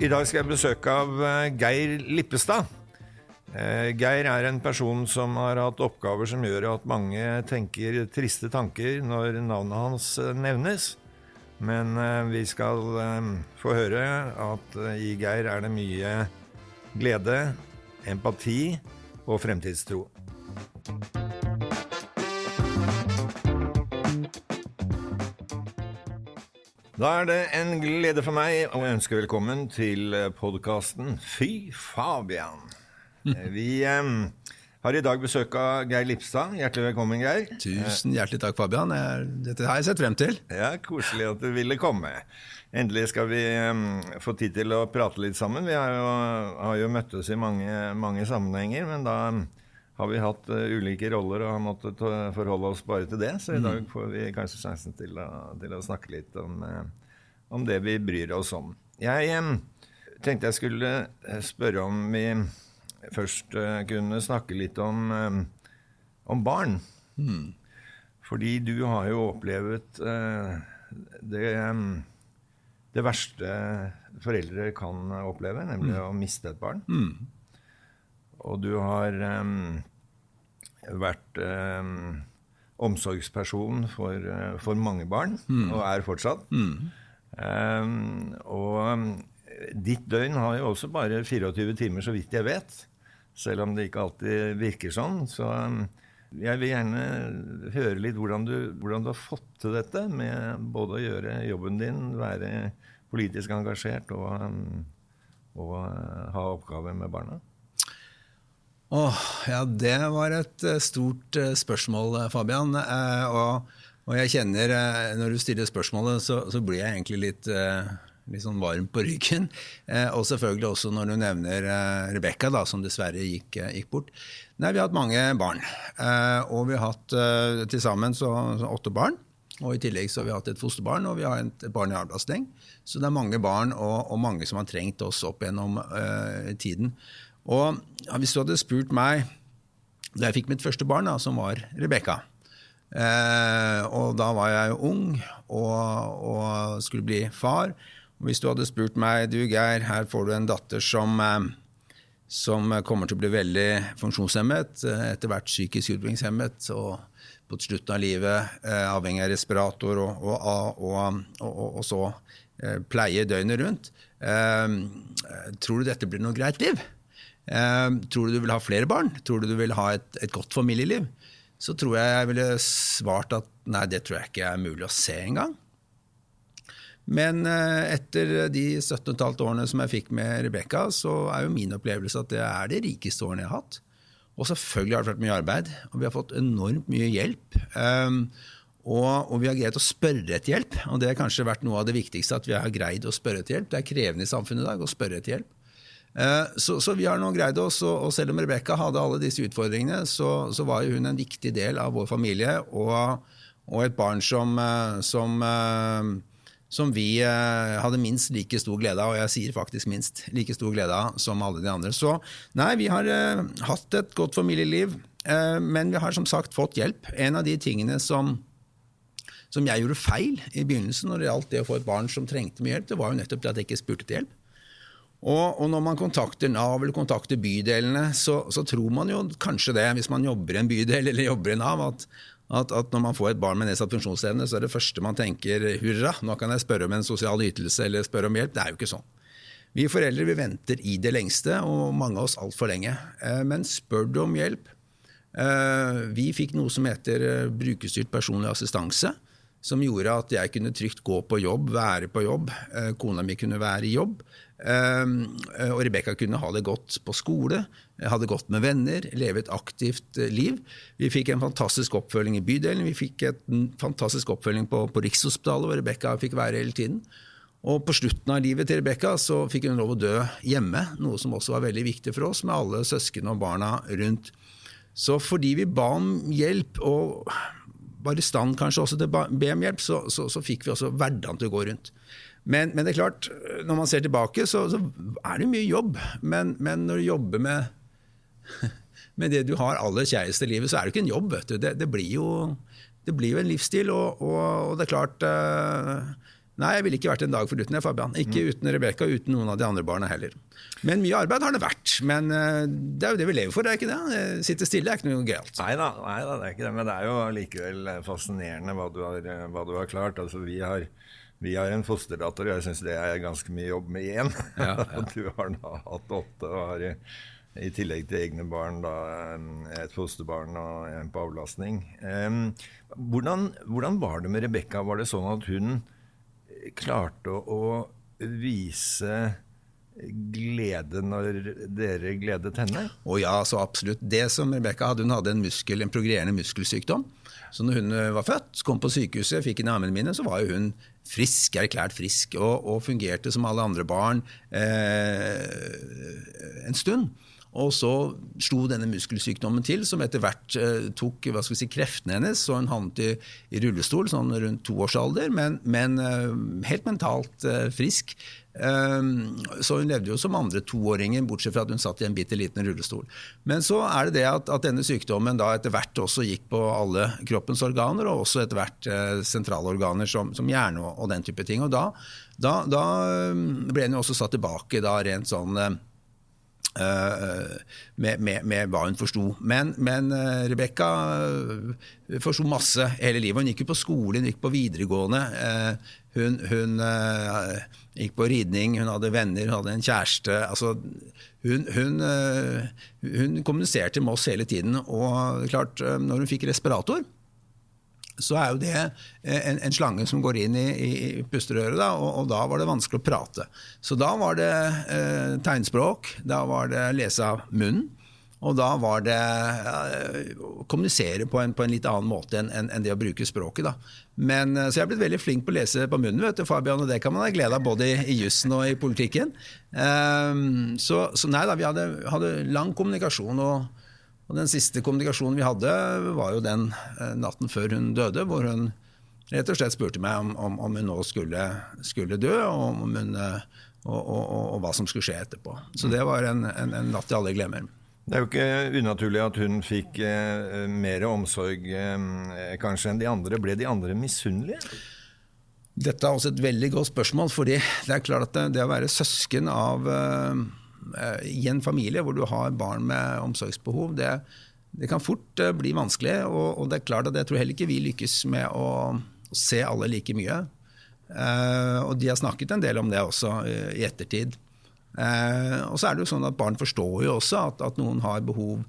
I dag skal jeg besøke av eh, Geir Lippestad. Eh, Geir er en person som har hatt oppgaver som gjør at mange tenker triste tanker når navnet hans eh, nevnes. Men vi skal få høre at i Geir er det mye glede, empati og fremtidstro. Da er det en glede for meg å ønske velkommen til podkasten Fy Fabian. Vi eh, har i dag besøk av Geir Lipstad. Hjertelig velkommen, Geir. Tusen hjertelig takk, Fabian. Dette har jeg sett frem til. Ja, Koselig at du ville komme. Endelig skal vi eh, få tid til å prate litt sammen. Vi har jo, har jo møttes i mange, mange, sammenhenger, men da har vi hatt uh, ulike roller og har måttet uh, forholde oss bare til det. Så i dag får vi kanskje sjansen til å, til å snakke litt om, uh, om, det vi bryr oss om. Jeg tenkte jeg skulle spørre om vi først kunne snakke litt om, om barn. Mm. Fordi du har jo opplevd det det verste foreldre kan oppleve, nemlig mm. å miste et barn. Mm. Og du har um, vært eh, omsorgsperson for, uh, for, mange barn, mm. og er fortsatt. Um, og ditt døgn har jo også bare 24 timer, så vidt jeg vet. Selv om det ikke alltid virker sånn. Så jeg vil gjerne høre litt hvordan du, hvordan du, har fått til dette med både å gjøre jobben din, være politisk engasjert og, og ha oppgaver med barna. Åh, ja, det var et eh, stort eh, spørsmål, eh, Fabian. Og, og jeg kjenner, når du stiller spørsmålet, så, så blir jeg egentlig litt, litt sånn varm på ryggen. Og selvfølgelig også når du nevner Rebekka, som dessverre gikk, gikk, bort. Nei, Vi har hatt mange barn. Og vi har hatt til sammen så, så åtte barn. Og I tillegg så har vi hatt et fosterbarn og vi har et barn i arbeidssteng. Så det er mange barn og, og mange som har trengt oss opp gjennom tiden. Og Hvis du hadde spurt meg da jeg fikk mitt første barn, da, som var Rebekka eh, og Da var jeg jo ung og, og, skulle bli far. Og Hvis du hadde spurt meg du Geir, her får du en datter som, eh, som kommer til å bli veldig funksjonshemmet, eh, etter hvert psykisk utviklingshemmet, og på slutten av livet eh, avhengig av respirator, og, og, og så eh, pleie døgnet rundt. Eh, tror du dette blir noe greit liv? Eh, tror du du vil ha flere barn? Tror du du vil ha et, et godt familieliv? Så tror jeg jeg ville svart at nei, det tror jeg ikke er mulig å se engang. Men eh, etter de 17,5 årene som jeg fikk med Rebekka, så er jo min opplevelse at det er de rikeste årene jeg har hatt. Og selvfølgelig har det vært mye arbeid, og vi har fått enormt mye hjelp. Um, og, og, vi har greid å spørre etter hjelp, og det har kanskje vært noe av det viktigste. at vi har greid å spørre etter hjelp. Det er krevende i samfunnet i dag å spørre etter hjelp. Eh, så, så, vi har nå greid oss, og selv om Rebekka hadde alle disse utfordringene, så, så, var hun en viktig del av vår familie og, og et barn som, eh, som, eh, som, vi hadde minst like stor glede av, og jeg sier faktisk minst like stor glede av som alle de andre. Så nei, vi har hatt et godt familieliv, men vi har som sagt fått hjelp. En av de tingene som som jeg gjorde feil i begynnelsen når det gjaldt det å få et barn som trengte mye hjelp, det var jo nettopp at jeg ikke spurte til hjelp. Og, og, når man kontakter Nav eller kontakter bydelene, så, så, tror man jo kanskje det, hvis man jobber i en bydel eller jobber i Nav, at, at, at når man får et barn med nedsatt funksjonsevne, så er det første man tenker hurra, nå kan jeg spørre om en sosial ytelse eller spørre om hjelp. Det er jo ikke sånn. Vi foreldre vi venter i det lengste, og mange av oss altfor lenge. Eh, men spør du om hjelp eh, Vi fikk noe som heter eh, brukerstyrt personlig assistanse som gjorde at jeg kunne trygt gå på jobb, være på jobb. Kona mi kunne være i jobb. Og Rebekka kunne ha det godt på skole, ha det godt med venner, leve et aktivt liv. Vi fikk en fantastisk oppfølging i bydelen, vi fikk en fantastisk oppfølging på, på Rikshospitalet, hvor Rebekka fikk være hele tiden. Og på slutten av livet til Rebekka så fikk hun lov å dø hjemme, noe som også var veldig viktig for oss, med alle søsknene og barna rundt. Så fordi vi ba om hjelp, og var i stand kanskje også til å be om hjelp, så, så, så fikk vi også hverdagen til å gå rundt. Men, men, det er klart, når man ser tilbake, så, så er det mye jobb. Men, men, når du jobber med, med det du har aller kjæreste i livet, så er det ikke en jobb. vet du. Det, det, blir, jo, det blir, jo, en livsstil, og, og, og det er klart uh, Nei, jeg ville ikke vært en dag foruten det, Fabian. Ikke mm. uten Rebekka, uten noen av de andre barna heller. Men mye arbeid har det vært. Men uh, det er jo det vi lever for, det er ikke det? Sitte stille er ikke noe gøyalt. Nei da, det er ikke det. Men det er jo likevel fascinerende hva du har, hva du har klart. Altså, vi har vi har en fosterdatter, og jeg syns det er ganske mye jobb med én. Ja, ja. du har da hatt åtte og har i, i, tillegg til egne barn da, et fosterbarn og en på avlastning. Um, hvordan, hvordan, var det med Rebekka? Var det sånn at hun klarte å, å vise glede når dere gledet henne? Å ja, så absolutt. Det som Rebekka hadde, hun hadde en, muskel, en progrerende muskelsykdom. Så når hun var født, kom på sykehuset, fikk inn armene mine, så var jo hun frisk, erklært frisk, og, og fungerte som alle andre barn eh, en stund. Og så slo denne muskelsykdommen til, som etter hvert eh, tok si, kreftene hennes. Så hun havnet i, i rullestol sånn rundt toårsalder, men, men eh, helt mentalt eh, frisk. Så hun levde jo som andre toåringer, bortsett fra at hun satt i en bitte liten rullestol. Men så er det det at, at, denne sykdommen da etter hvert også gikk på alle kroppens organer, og også etter hvert eh, sentrale organer som, som hjerne og, og, den type ting. Og da, da, da ble hun jo også satt tilbake da rent sånn eh, med, med, med, hva hun forsto. Men, men uh, Rebekka forsto masse hele livet. Hun gikk jo på skole, hun gikk på videregående. Hun, hun gikk på ridning, hun hadde venner, hun hadde en kjæreste. Altså, hun, hun, hun, kommuniserte med oss hele tiden. Og klart, når hun fikk respirator, så er jo det en, en slange som går inn i, i pusterøret, da, og, og, da var det vanskelig å prate. Så da var det eh, tegnspråk, da var det lese av munnen. Og da var det eh, å kommunisere på en, på en, litt annen måte enn en, en det å bruke språket. Da. Men, eh, så jeg er blitt veldig flink på å lese på munnen, vet du, Fabian, og det kan man ha glede av både i, i jussen og i politikken. Um, så, så, nei da, vi hadde, hadde lang kommunikasjon. og og Den siste kommunikasjonen vi hadde, var jo den eh, natten før hun døde, hvor hun rett og slett spurte meg om, om, om hun nå skulle, skulle dø, og, hun, eh, og, og, og, hva som skulle skje etterpå. Så det var en, en, en natt jeg aldri glemmer. Det er jo ikke unaturlig at hun fikk eh, mer omsorg eh, kanskje enn de andre. Ble de andre misunnelige? Dette er også et veldig godt spørsmål. fordi det er klart at det, det å være søsken av eh, Eh, i en familie hvor du har barn med omsorgsbehov, det, det kan fort eh, bli vanskelig. Og, og, det er klart at jeg tror heller ikke vi lykkes med å, å se alle like mye. Uh, og de har snakket en del om det også uh, i ettertid. Uh, og så er det jo sånn at barn forstår jo også at, at noen har behov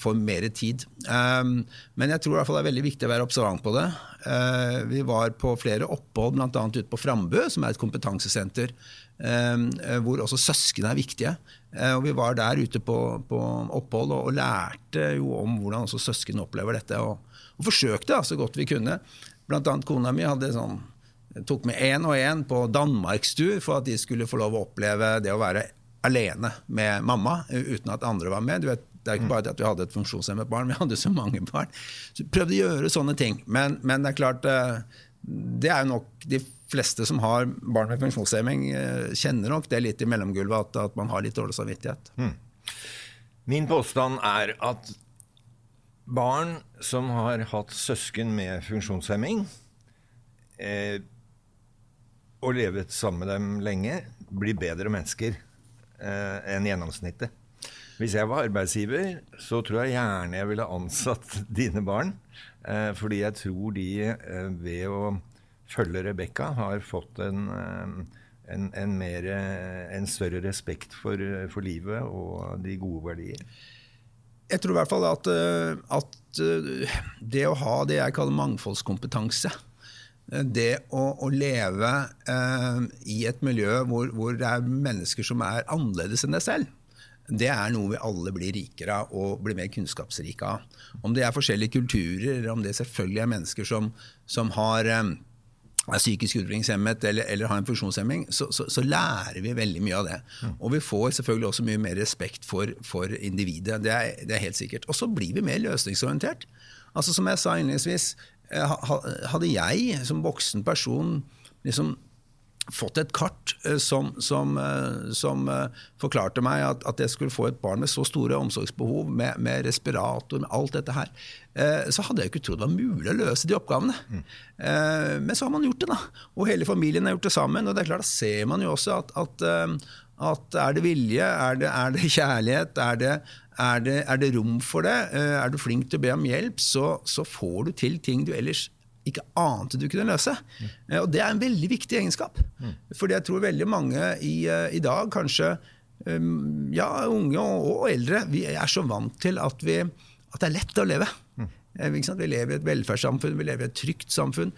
for mer tid. Men jeg tror i hvert fall det er veldig viktig å være observant på det. vi var på flere opphold, bl.a. ute på Frambø, som er et kompetansesenter eh, hvor også søsken er viktige. Eh, og Vi var der ute på, på opphold og, og, lærte jo om hvordan også søsken opplever dette. Og, og forsøkte da, så godt vi kunne. Blant annet kona mi hadde sånn, tok med én og én på danmarkstur for at de skulle få lov å oppleve det å være alene med mamma uten at andre var med. Vet, det er ikke bare at vi hadde et funksjonshemmet barn, vi hadde så mange barn. Så vi prøvde å gjøre sånne ting. Men, men det er klart, eh, det er jo nok de fleste som har barn med funksjonshemming, eh, kjenner nok det litt i mellomgulvet at, at man har litt dårlig samvittighet. Mm. Min påstand er at barn som har hatt søsken med funksjonshemming, eh, og levet sammen med dem lenge, blir bedre mennesker eh, enn gjennomsnittet. Hvis jeg var arbeidsgiver, så tror jeg gjerne jeg ville ansatt dine barn. Eh, fordi jeg tror de eh, ved å følge Rebekka, har fått en, eh, en, en, mer, en større respekt for, for, livet og de gode verdier? Jeg tror i hvert fall at, eh, at eh, det å ha det jeg kaller mangfoldskompetanse, det å, å leve eh, i et miljø hvor, hvor, det er mennesker som er annerledes enn deg selv, det er noe vi alle blir rikere av og blir mer kunnskapsrike av. Om det er forskjellige kulturer, eller om det selvfølgelig er mennesker som, som har eh, er psykisk utviklingshemmet eller, eller, har en funksjonshemming, så, så, så, lærer vi veldig mye av det. Mm. Og vi får selvfølgelig også mye mer respekt for, for individet. Det er, det er, helt sikkert. Og så blir vi mer løsningsorientert. Altså Som jeg sa innledningsvis, eh, hadde jeg som voksen person liksom fått et kart eh, som, som, eh, som eh, forklarte meg at, at, jeg skulle få et barn med så store omsorgsbehov, med, med, respirator, med alt dette her, så hadde jeg ikke trodd det var mulig å løse de oppgavene. Mm. Men så har man gjort det, da. Og hele familien har gjort det sammen. Og det er klart, da ser man jo også at, at, at er det vilje, er det, er det kjærlighet, er det, er det, er det, rom for det? Er du flink til å be om hjelp, så, så får du til ting du ellers ikke ante du kunne løse. Mm. Og det er en veldig viktig egenskap. Mm. Fordi jeg tror veldig mange i, eh, i dag, kanskje um, ja, unge og, og, eldre, vi er så vant til at, vi, at det er lett å leve. Mm. Vi lever i et velferdssamfunn, vi lever i et trygt samfunn.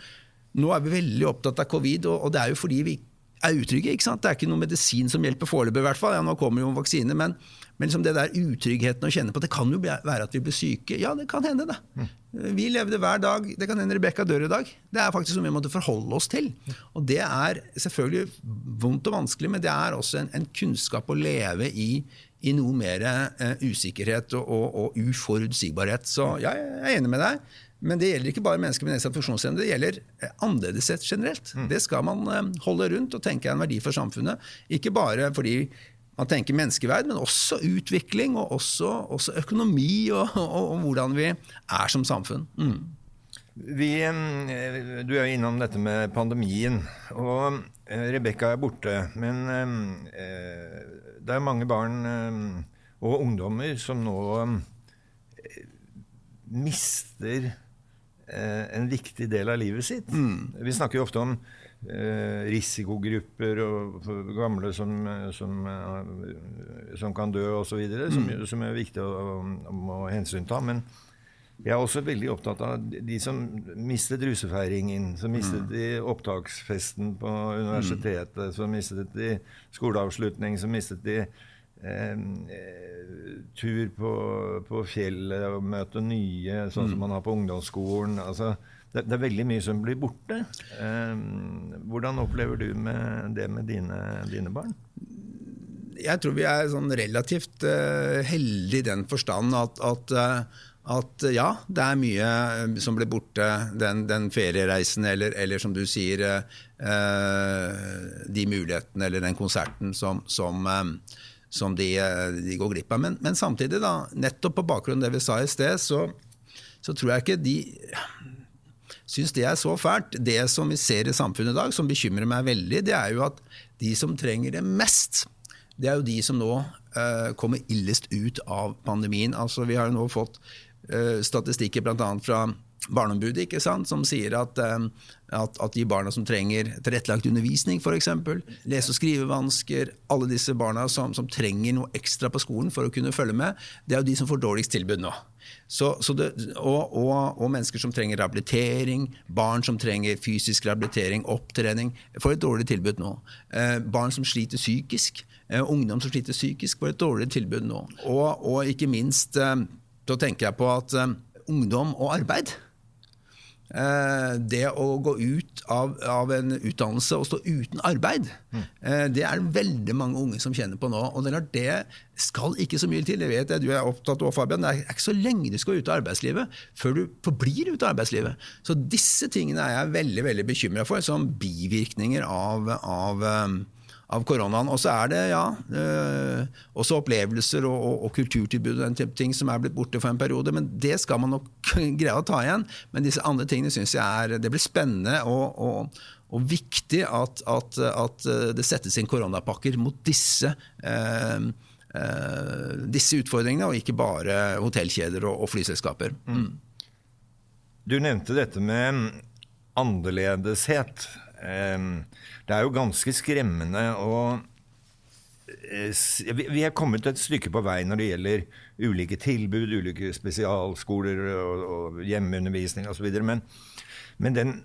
Nå er vi veldig opptatt av covid, og, og det er jo fordi vi er utrygge. ikke sant? Det er ikke noe medisin som hjelper foreløpig, i hvert fall. Ja, nå kommer jo vaksine, men, men liksom det der utryggheten å kjenne på Det kan jo være at vi blir syke. Ja, det kan hende, det. Mm. Vi levde hver dag. Det kan hende Rebekka dør i dag. Det er faktisk noe vi måtte forholde oss til. Og det er selvfølgelig vondt og vanskelig, men det er også en, en kunnskap å leve i, i noe mer uh, usikkerhet og, og, og, uforutsigbarhet. Så ja, jeg er enig med deg. Men det gjelder ikke bare mennesker med nedsatt funksjonsevne, det gjelder eh, annerledeshet generelt. Mm. Det skal man uh, holde rundt og tenke er en verdi for samfunnet. Ikke bare fordi man tenker menneskeverd, men også utvikling, og også, også økonomi, og, og, og, hvordan vi er som samfunn. Mm. Vi, eh, du er jo innom dette med pandemien, og eh, Rebekka er borte. Men eh, det er mange barn og ungdommer som nå mister en viktig del av livet sitt. Mm. Vi snakker jo ofte om risikogrupper og gamle som, som, eh, som kan dø osv., som, mm. som er viktig å, å, å hensynta. Men jeg er også veldig opptatt av de som mistet rusefeiringen, som mistet mm. i opptaksfesten på universitetet, mm. som mistet de skoleavslutning, som mistet de eh, tur på, på, fjellet og møte nye, sånn som man har på ungdomsskolen. altså det, det, er veldig mye som blir borte. Eh, hvordan opplever du med det med dine, dine barn? Jeg tror vi er sånn relativt uh, heldige i den forstand at, at, uh, at, ja, det er mye som blir borte. Den, den feriereisen eller, eller, som du sier, eh, de mulighetene eller den konserten som, som, som de, de, går glipp av. Men, men, samtidig, da, nettopp på bakgrunn av det vi sa i sted, så, så tror jeg ikke de syns det er så fælt. Det som vi ser i samfunnet i dag, som bekymrer meg veldig, det er jo at de som trenger det mest, det er jo de som nå uh, kommer illest ut av pandemien. Altså, vi har jo nå fått uh, statistikker bl.a. fra Barneombudet ikke sant, som sier at, uh, at, at, de barna som trenger tilrettelagt undervisning, f.eks., lese- og skrivevansker, alle disse barna som, som trenger noe ekstra på skolen for å kunne følge med, det er jo de som får dårligst tilbud nå. Så, så det, og, og, og, mennesker som trenger rehabilitering, barn som trenger fysisk rehabilitering, opptrening, får et dårlig tilbud nå. Eh, barn som sliter psykisk, eh, ungdom som sliter psykisk, får et dårlig tilbud nå. Og, og ikke minst, eh, da tenker jeg på at eh, ungdom og arbeid Eh, det å gå ut av, av, en utdannelse og stå uten arbeid, mm. det er det veldig mange unge som kjenner på nå. Og det, er det skal ikke så mye til. Det vet jeg du er opptatt av, Fabian. Det er ikke så lenge du skal ut av arbeidslivet før du forblir ute av arbeidslivet. Så disse tingene er jeg veldig veldig bekymra for som bivirkninger av, av um, av koronaen. Og så er det ja, øh, også opplevelser og, og, og, kulturtilbud og den type ting som er blitt borte for en periode. Men det skal man nok greie å ta igjen. Men disse andre tingene syns jeg er Det blir spennende og, og, og viktig at, at, at, eh, det settes inn koronapakker mot disse, øh, øh, disse utfordringene, og ikke bare hotellkjeder og, flyselskaper. Mm. Du nevnte dette med annerledeshet. Det er jo ganske skremmende å eh, vi er kommet et stykke på vei når det gjelder ulike tilbud, ulike spesialskoler og, og hjemmeundervisning osv. Men, men den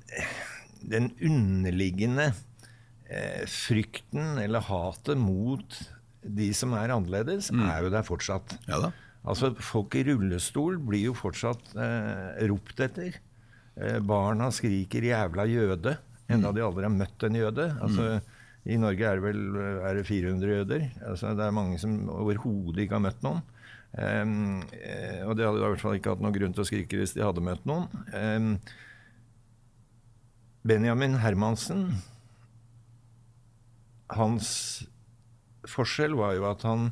den underliggende eh, frykten eller hatet mot de som er annerledes, er jo der fortsatt. Ja da. Altså, Folk i rullestol blir jo fortsatt eh, ropt etter. Eh, barna skriker 'jævla jøde', enda de aldri har møtt en jøde. Altså, I Norge er det vel er det 400 jøder. Altså, det er mange som overhodet ikke har møtt noen. Um, og de hadde i hvert fall ikke hatt noen grunn til å skrike hvis de hadde møtt noen. Um, Benjamin Hermansen Hans forskjell var jo at han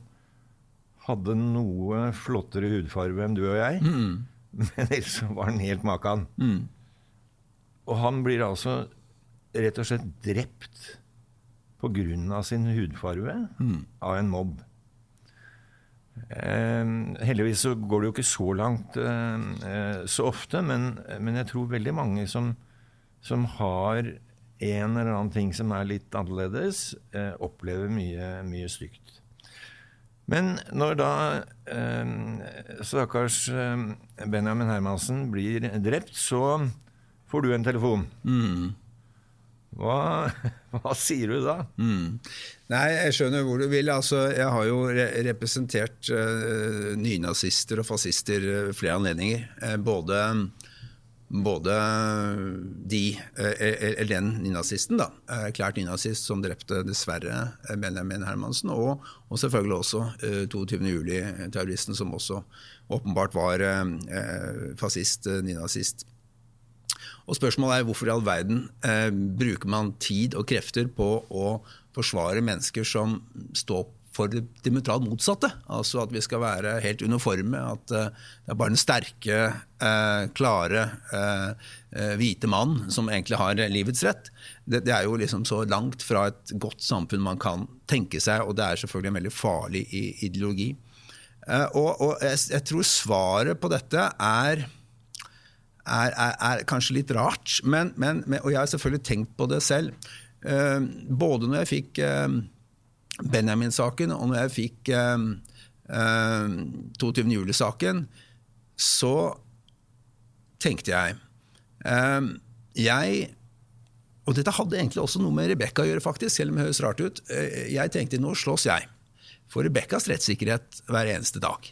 hadde noe flottere hudfarge enn du og jeg. Men ellers var han helt makan. Og han blir altså rett og slett drept pga. sin hudfarge av en mobb. Eh, heldigvis så går det jo ikke så langt eh, eh, så ofte, men, men jeg tror veldig mange som, som har en eller annen ting som er litt annerledes, eh, opplever mye, mye stygt. Men når da eh, stakkars eh, Benjamin Hermansen blir drept, så får du en telefon. Hva, hva sier du da? Nei, jeg skjønner hvor du vil. Altså, jeg har jo re representert uh, nynazister og fascister uh, flere anledninger. Uh, både, både de, eller den nynazisten, da, erklært nynazist som drepte dessverre Benjamin Hermansen, og, og selvfølgelig også uh, 22. juli-terroristen, som også åpenbart var fascist, nynazist. Og spørsmålet er hvorfor i all verden eh, bruker man tid og krefter på å forsvare mennesker som står for det diametralt motsatte. Altså at vi skal være helt uniforme, at eh, det er bare den sterke, eh, klare, eh, eh, hvite mann som egentlig har livets rett. Det, det, er jo liksom så langt fra et godt samfunn man kan tenke seg, og det er selvfølgelig en veldig farlig ideologi. Eh, og, og jeg, jeg tror svaret på dette er er, er, er, kanskje litt rart. Men, men, og jeg har selvfølgelig tenkt på det selv. Uh, både når jeg fikk uh, Benjamin-saken, og når jeg fikk uh, uh 22. juli-saken, så tenkte jeg Jeg Og dette hadde egentlig også noe med Rebekka å gjøre, faktisk, selv om det høres rart ut. jeg tenkte nå slåss jeg for Rebekkas rettssikkerhet hver eneste dag.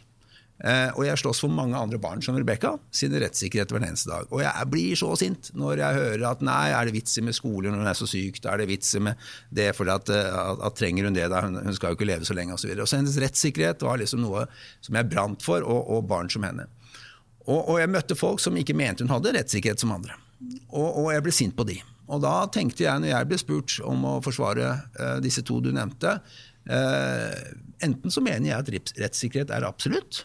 Eh, og jeg slåss for mange andre barn som Rebekka sin rettssikkerhet hver eneste dag. Og jeg blir så sint når jeg hører at nei, er det vitser med skole når hun er så syk? Er det vitser med det fordi at, eh, at, at, trenger hun det da? Hun, hun skal jo ikke leve så lenge osv. Og, så og så hennes rettssikkerhet var liksom noe som jeg brant for, og, og barn som henne. Og, og, jeg møtte folk som ikke mente hun hadde rettssikkerhet som andre. Og jeg ble sint på de. Og da tenkte jeg, når jeg ble spurt om å forsvare uh, disse to du nevnte, uh, enten så mener jeg at rettssikkerhet er absolutt,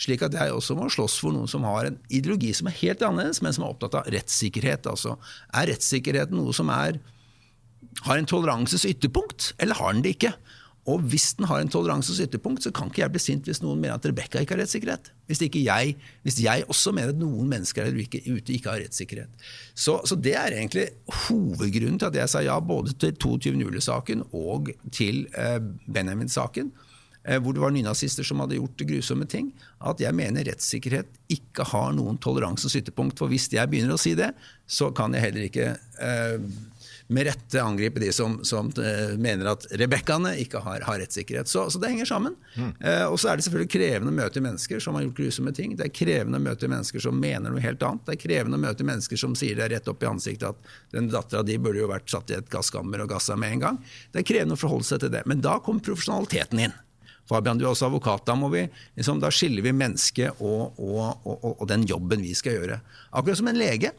slik at jeg også må slåss for noen som har en ideologi som er helt annerledes, men som er opptatt av rettssikkerhet. Altså, er rettssikkerheten noe som er, har en toleranses ytterpunkt, eller har den det ikke? Og hvis den har en toleranses ytterpunkt, så kan ikke jeg bli sint hvis noen mener at Rebekka ikke har rettssikkerhet. Hvis, jeg, hvis jeg også mener at noen mennesker der ute ikke har rettssikkerhet. Så, så, det er egentlig hovedgrunnen til at jeg sa ja både til 22. juli-saken og til eh, Benjamin-saken. Eh, hvor det var nynazister som hadde gjort grusomme ting, at jeg mener rettssikkerhet ikke har noen toleransens ytterpunkt. For hvis jeg begynner å si det, så kan jeg heller ikke eh, med rette angripe de som, som eh, mener at rebekkaene ikke har, har rettssikkerhet. Så, så, det henger sammen. Mm. Eh, og så er det selvfølgelig krevende å møte mennesker som har gjort grusomme ting. Det er krevende å møte mennesker som mener noe helt annet. Det er krevende å møte mennesker som sier det rett opp i ansiktet at den dattera di burde jo vært satt i et gasskammer og gassa med en gang. Det er krevende å forholde seg til det. Men da kommer profesjonaliteten inn. Fabian, du er også advokat. Da, må vi, liksom, da skiller vi mennesket og, og, og, og, den jobben vi skal gjøre. Akkurat som en lege.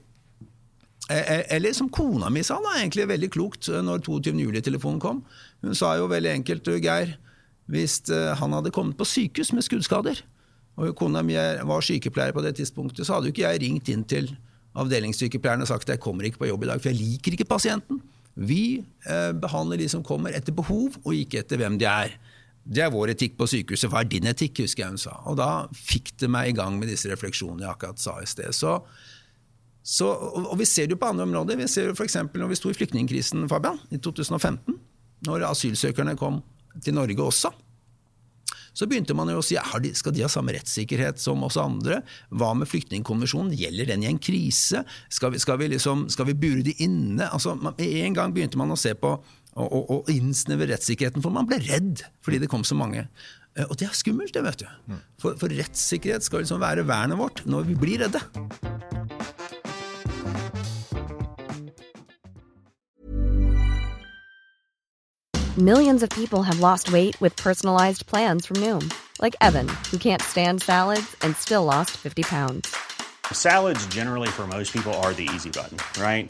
Eh, eh, eller som kona mi sa, da, egentlig veldig klokt, eh, når 22. juli-telefonen kom. Hun sa jo veldig enkelt, Geir, hvis han hadde kommet på sykehus med skuddskader, og kona mi var sykepleier på det tidspunktet, så hadde jo ikke jeg ringt inn til avdelingssykepleieren og sagt at jeg kommer ikke på jobb i dag, for jeg liker ikke pasienten. Vi eh, behandler de som kommer etter behov, og ikke etter hvem de er. Det er vår etikk på sykehuset. Hva er din etikk? husker jeg hun sa. Og da fikk det meg i gang med disse refleksjonene jeg akkurat sa i sted. Så, så, og, vi ser det jo på andre områder. Vi ser det f.eks. når vi sto i flyktningkrisen Fabian, i 2015. Når asylsøkerne kom til Norge også. Så begynte man jo å si skal de ha samme rettssikkerhet som oss andre? Hva med flyktningkonvensjonen? Gjelder den i en krise? Skal vi, skal vi, liksom, skal vi bure de inne? Altså, Med en gang begynte man å se på og, innsnevre rettssikkerheten, for man ble redd fordi det kom så mange. Eh, og det er skummelt, det, vet du. For, for rettssikkerhet skal liksom være vernet vårt når vi blir redde. Millions of people have lost weight with personalized plans from Noom. Like Evan, who can't stand salads and still lost 50 pounds. Salads generally for most people are the easy button, right?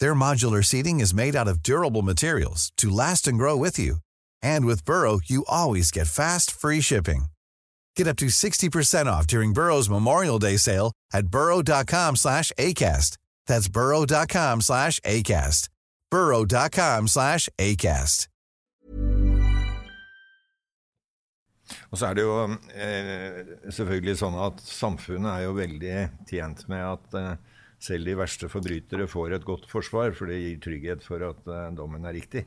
Their modular seating is made out of durable materials to last and grow with you. And with Burrow, you always get fast, free shipping. Get up to 60% off during Burrow's Memorial Day sale at burrow.com slash ACAST. That's burrow.com slash ACAST. burrow.com slash ACAST. Og så er det jo eh, selvfølgelig sånn at samfunnet er jo veldig tjent med at eh, selv de verste forbrytere får et godt forsvar, for det gir trygghet for at uh, dommen er riktig.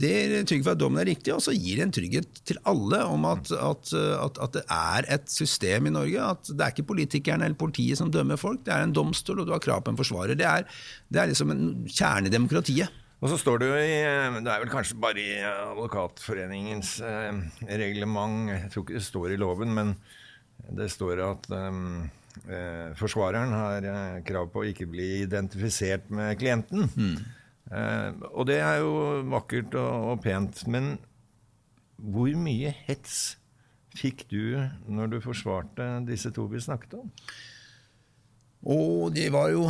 Det gir trygghet for at dommen er riktig, og så gir det en trygghet til alle om at, at, at, at, det er et system i Norge. At det er ikke politikerne eller politiet som dømmer folk, det er en domstol, og du har krav på en forsvarer. Det er, det er liksom en kjerne i demokratiet. Og så står det jo i Det er vel kanskje bare i Advokatforeningens eh, reglement, jeg tror ikke det står i loven, men det står at um, eh, forsvareren har eh, krav på å ikke bli identifisert med klienten. Mm. Eh, og det er jo vakkert og, og, pent. Men hvor mye hets fikk du når du forsvarte disse to vi snakket om? Og de var jo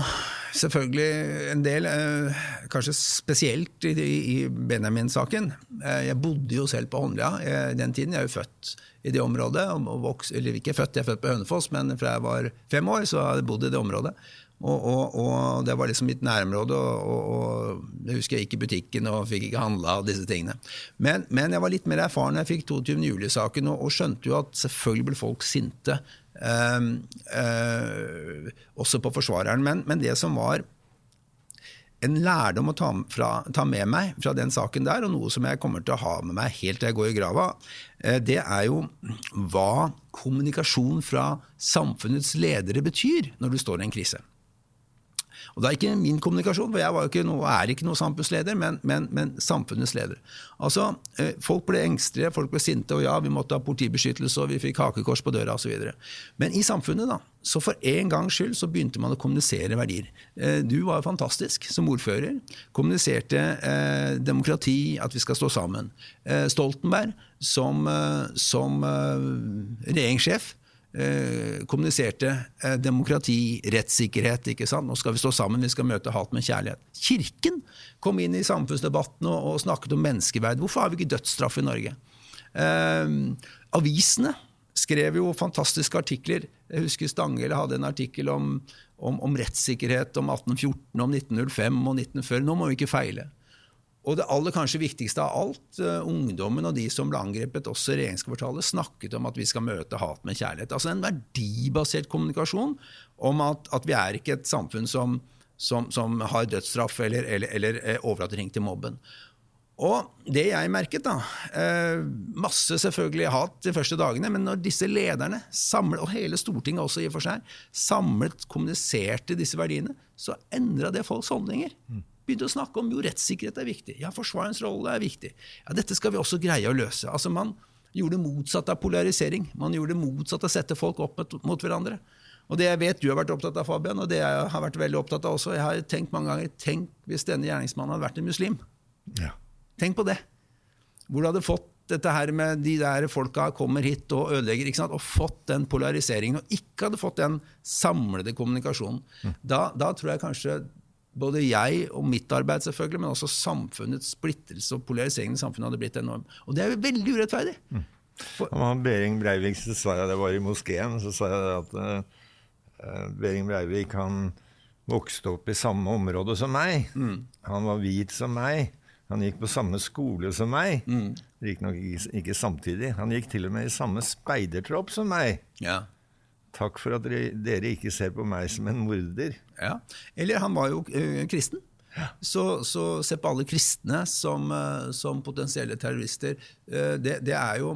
selvfølgelig en del, eh, kanskje spesielt i, Benjamin-saken. Eh, jeg bodde jo selv på Holmlia i den tiden. Jeg er jo født i det området. Vokst, eller ikke født, jeg er født på Hønefoss, men fra jeg var fem år, så hadde jeg bodd i det området. Og, og, og, det var liksom mitt nærområde, og, og jeg husker jeg gikk i butikken og fikk ikke handla av disse tingene. Men, men, jeg var litt mer erfaren da jeg fikk 22. juli-saken, og, skjønte jo at selvfølgelig ble folk sinte også på forsvareren. Men, men, det som var en lærdom å ta, fra, ta, med meg fra den saken der, og noe som jeg kommer til å ha med meg helt til jeg går i grava, uh, det er jo hva kommunikasjon fra samfunnets ledere betyr når du står i en krise. Og det er ikke min kommunikasjon, for jeg ikke noe, er ikke noe samfunnsleder, men, men, men, samfunnets leder. Altså, eh, Folk ble engstelige, folk ble sinte, og ja, vi måtte ha politibeskyttelse, og vi fikk hakekors på døra osv. Men i samfunnet, da, så for en gangs skyld så begynte man å kommunisere verdier. Eh, du var fantastisk som ordfører. Kommuniserte eh, demokrati, at vi skal stå sammen. Eh, Stoltenberg som, eh, som eh, regjeringssjef Eh, kommuniserte eh, demokrati, rettssikkerhet. ikke sant? Nå skal vi stå sammen, vi skal møte hat med kjærlighet. Kirken kom inn i samfunnsdebatten og, og snakket om menneskeverd. Hvorfor har vi ikke dødsstraff i Norge? Eh, avisene skrev jo fantastiske artikler. Jeg husker Stanghelle hadde en artikkel om, om, om rettssikkerhet, om 1814, om 1905 og 1940. Nå må vi ikke feile. Og det aller kanskje viktigste av alt, uh, ungdommen og de som ble angrepet, også regjeringskvartalet, snakket om at vi skal møte hat med kjærlighet. Altså en verdibasert kommunikasjon om at, at vi er ikke et samfunn som, som, som har dødsstraff eller, eller, eller uh, til mobben. Og det jeg merket, da uh, Masse selvfølgelig hat de første dagene, men når disse lederne, samlet, og hele Stortinget også i og for seg, samlet kommuniserte disse verdiene, så endra det folks holdninger. Mm begynte å snakke om jo rettssikkerhet er viktig, ja, forsvarens rolle er viktig. Ja, Dette skal vi også greie å løse. Altså Man gjorde det motsatte av polarisering. Man gjorde det motsatte av å sette folk opp mot hverandre. Og Det jeg vet du har vært opptatt av, Fabian, og det jeg har vært veldig opptatt av også Jeg har tenkt mange ganger tenk hvis denne gjerningsmannen hadde vært en muslim. Ja. Tenk på det. Hvor du hadde fått dette her med de der folka kommer hit og ødelegger, ikke sant? og fått den polariseringen, og ikke hadde fått den samlede kommunikasjonen. Mm. Da, da tror jeg kanskje både jeg og mitt arbeid, selvfølgelig, men også samfunnets splittelse og polariseringen i samfunnet hadde blitt enorm. Og det er jo veldig urettferdig. Mm. Han Behring Breivik så sa jeg det var i moskeen, så sa jeg at uh, Behring Breivik han vokste opp i samme område som meg. Mm. Han var hvit som meg. Han gikk på samme skole som meg. Mm. Riktignok ikke, ikke samtidig. Han gikk til og med i samme speidertropp som meg. Ja. Takk for at dere ikke ser på meg som en morder. Ja. Eller han var jo uh, kristen. Så, så, se på alle kristne som, eh, som potensielle terrorister. Eh, det, det, er jo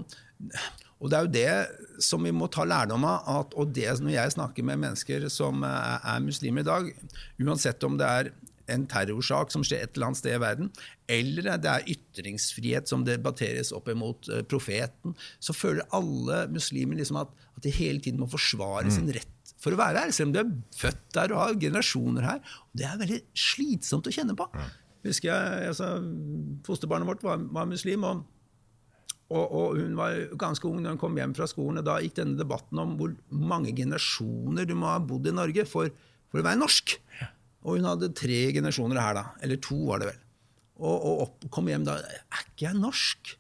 og det er jo det som vi må ta lærdom av. At, og det når jeg snakker med mennesker som er, er muslimer i dag, uansett om det er en terrorsak som skjer et eller annet sted i verden, eller det er ytringsfrihet som debatteres opp imot uh, profeten, så føler alle muslimer liksom at, at, de hele tiden må forsvare mm. sin rett for å være her, selv om du er født der og har generasjoner her. Og det er veldig slitsomt å kjenne på. Husker jeg, altså, Fosterbarnet vårt var, var muslim, og, og, og, hun var ganske ung da hun kom hjem fra skolen. og Da gikk denne debatten om hvor mange generasjoner du må ha bodd i Norge for, for å være norsk. Og hun hadde tre generasjoner her, da. Eller to, var det vel. Og, og opp, kom hjem da Er ikke jeg norsk?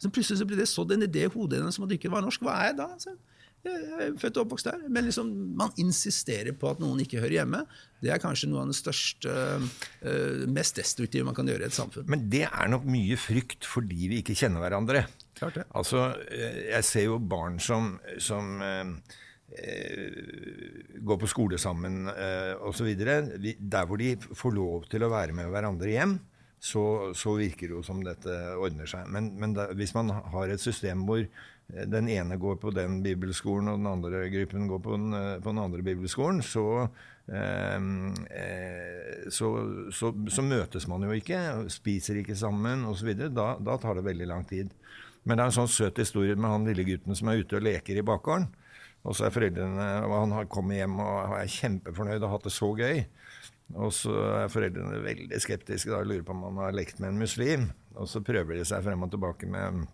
Så plutselig så ble det sådd en idé i hodet hennes om at du ikke var norsk. Hva er jeg da? Så, jeg er født og oppvokst der. Men liksom, man insisterer på at noen ikke hører hjemme. Det er kanskje noe av det største, uh, mest destruktive man kan gjøre i et samfunn. Men det er nok mye frykt fordi vi ikke kjenner hverandre. Klart det. Altså, eh, jeg ser jo barn som, som uh, går på skole sammen eh, osv. Der hvor de får lov til å være med hverandre hjem, så, så virker det jo som dette ordner seg. Men, men da, hvis man har et system hvor den ene går på den bibelskolen, og den andre gruppen går på den, eh, på den andre bibelskolen, så, eh, så, så, så, møtes man jo ikke, spiser ikke sammen osv. Da, da tar det veldig lang tid. Men det er en sånn søt historie med han lille gutten som er ute og leker i bakgården. Og så er foreldrene, og Han har kommet hjem og er kjempefornøyd og har hatt det så gøy. Og så er foreldrene veldig skeptiske og lurer på om han har lekt med en muslim. Og så prøver de seg frem og tilbake med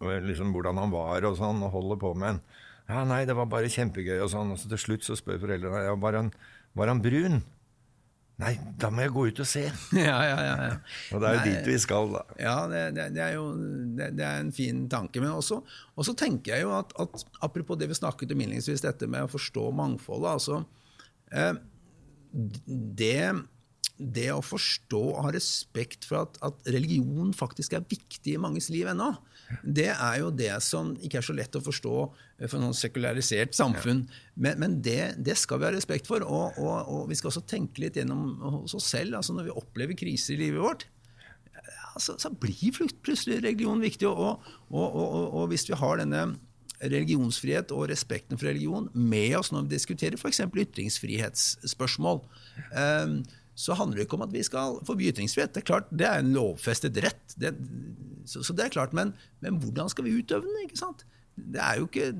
liksom hvordan han var og sånn, og holder på med en. Ja, nei, det var bare kjempegøy og sånn. Og så til slutt så spør foreldrene ja, var han, var han brun. Nei, da må jeg gå ut og se. Ja, ja, ja, ja. Og det er jo dit vi skal, da. Ja, det, det, det er jo det, det, er en fin tanke. Men også, også tenker jeg jo at, at, apropos det vi snakket om innledningsvis, dette med å forstå mangfoldet altså, eh, det, det å forstå og ha respekt for at, at religion faktisk er viktig i manges liv ennå, det er jo det som ikke er så lett å forstå eh, for noen sekularisert samfunn. Men, men det, det, skal vi ha respekt for. Og, og, og, vi skal også tenke litt gjennom hos oss selv. altså Når vi opplever kriser i livet vårt, altså, så blir plutselig religion viktig. Og, og, hvis vi har denne religionsfrihet og respekten for religion med oss når vi diskuterer f.eks. ytringsfrihetsspørsmål, um, så handler det ikke om at vi skal forby ytringsfrihet. Det er klart, det er en lovfestet rett. Det, så, så, det er klart, men, men, hvordan skal vi utøve den? ikke sant? Det er jo ikke,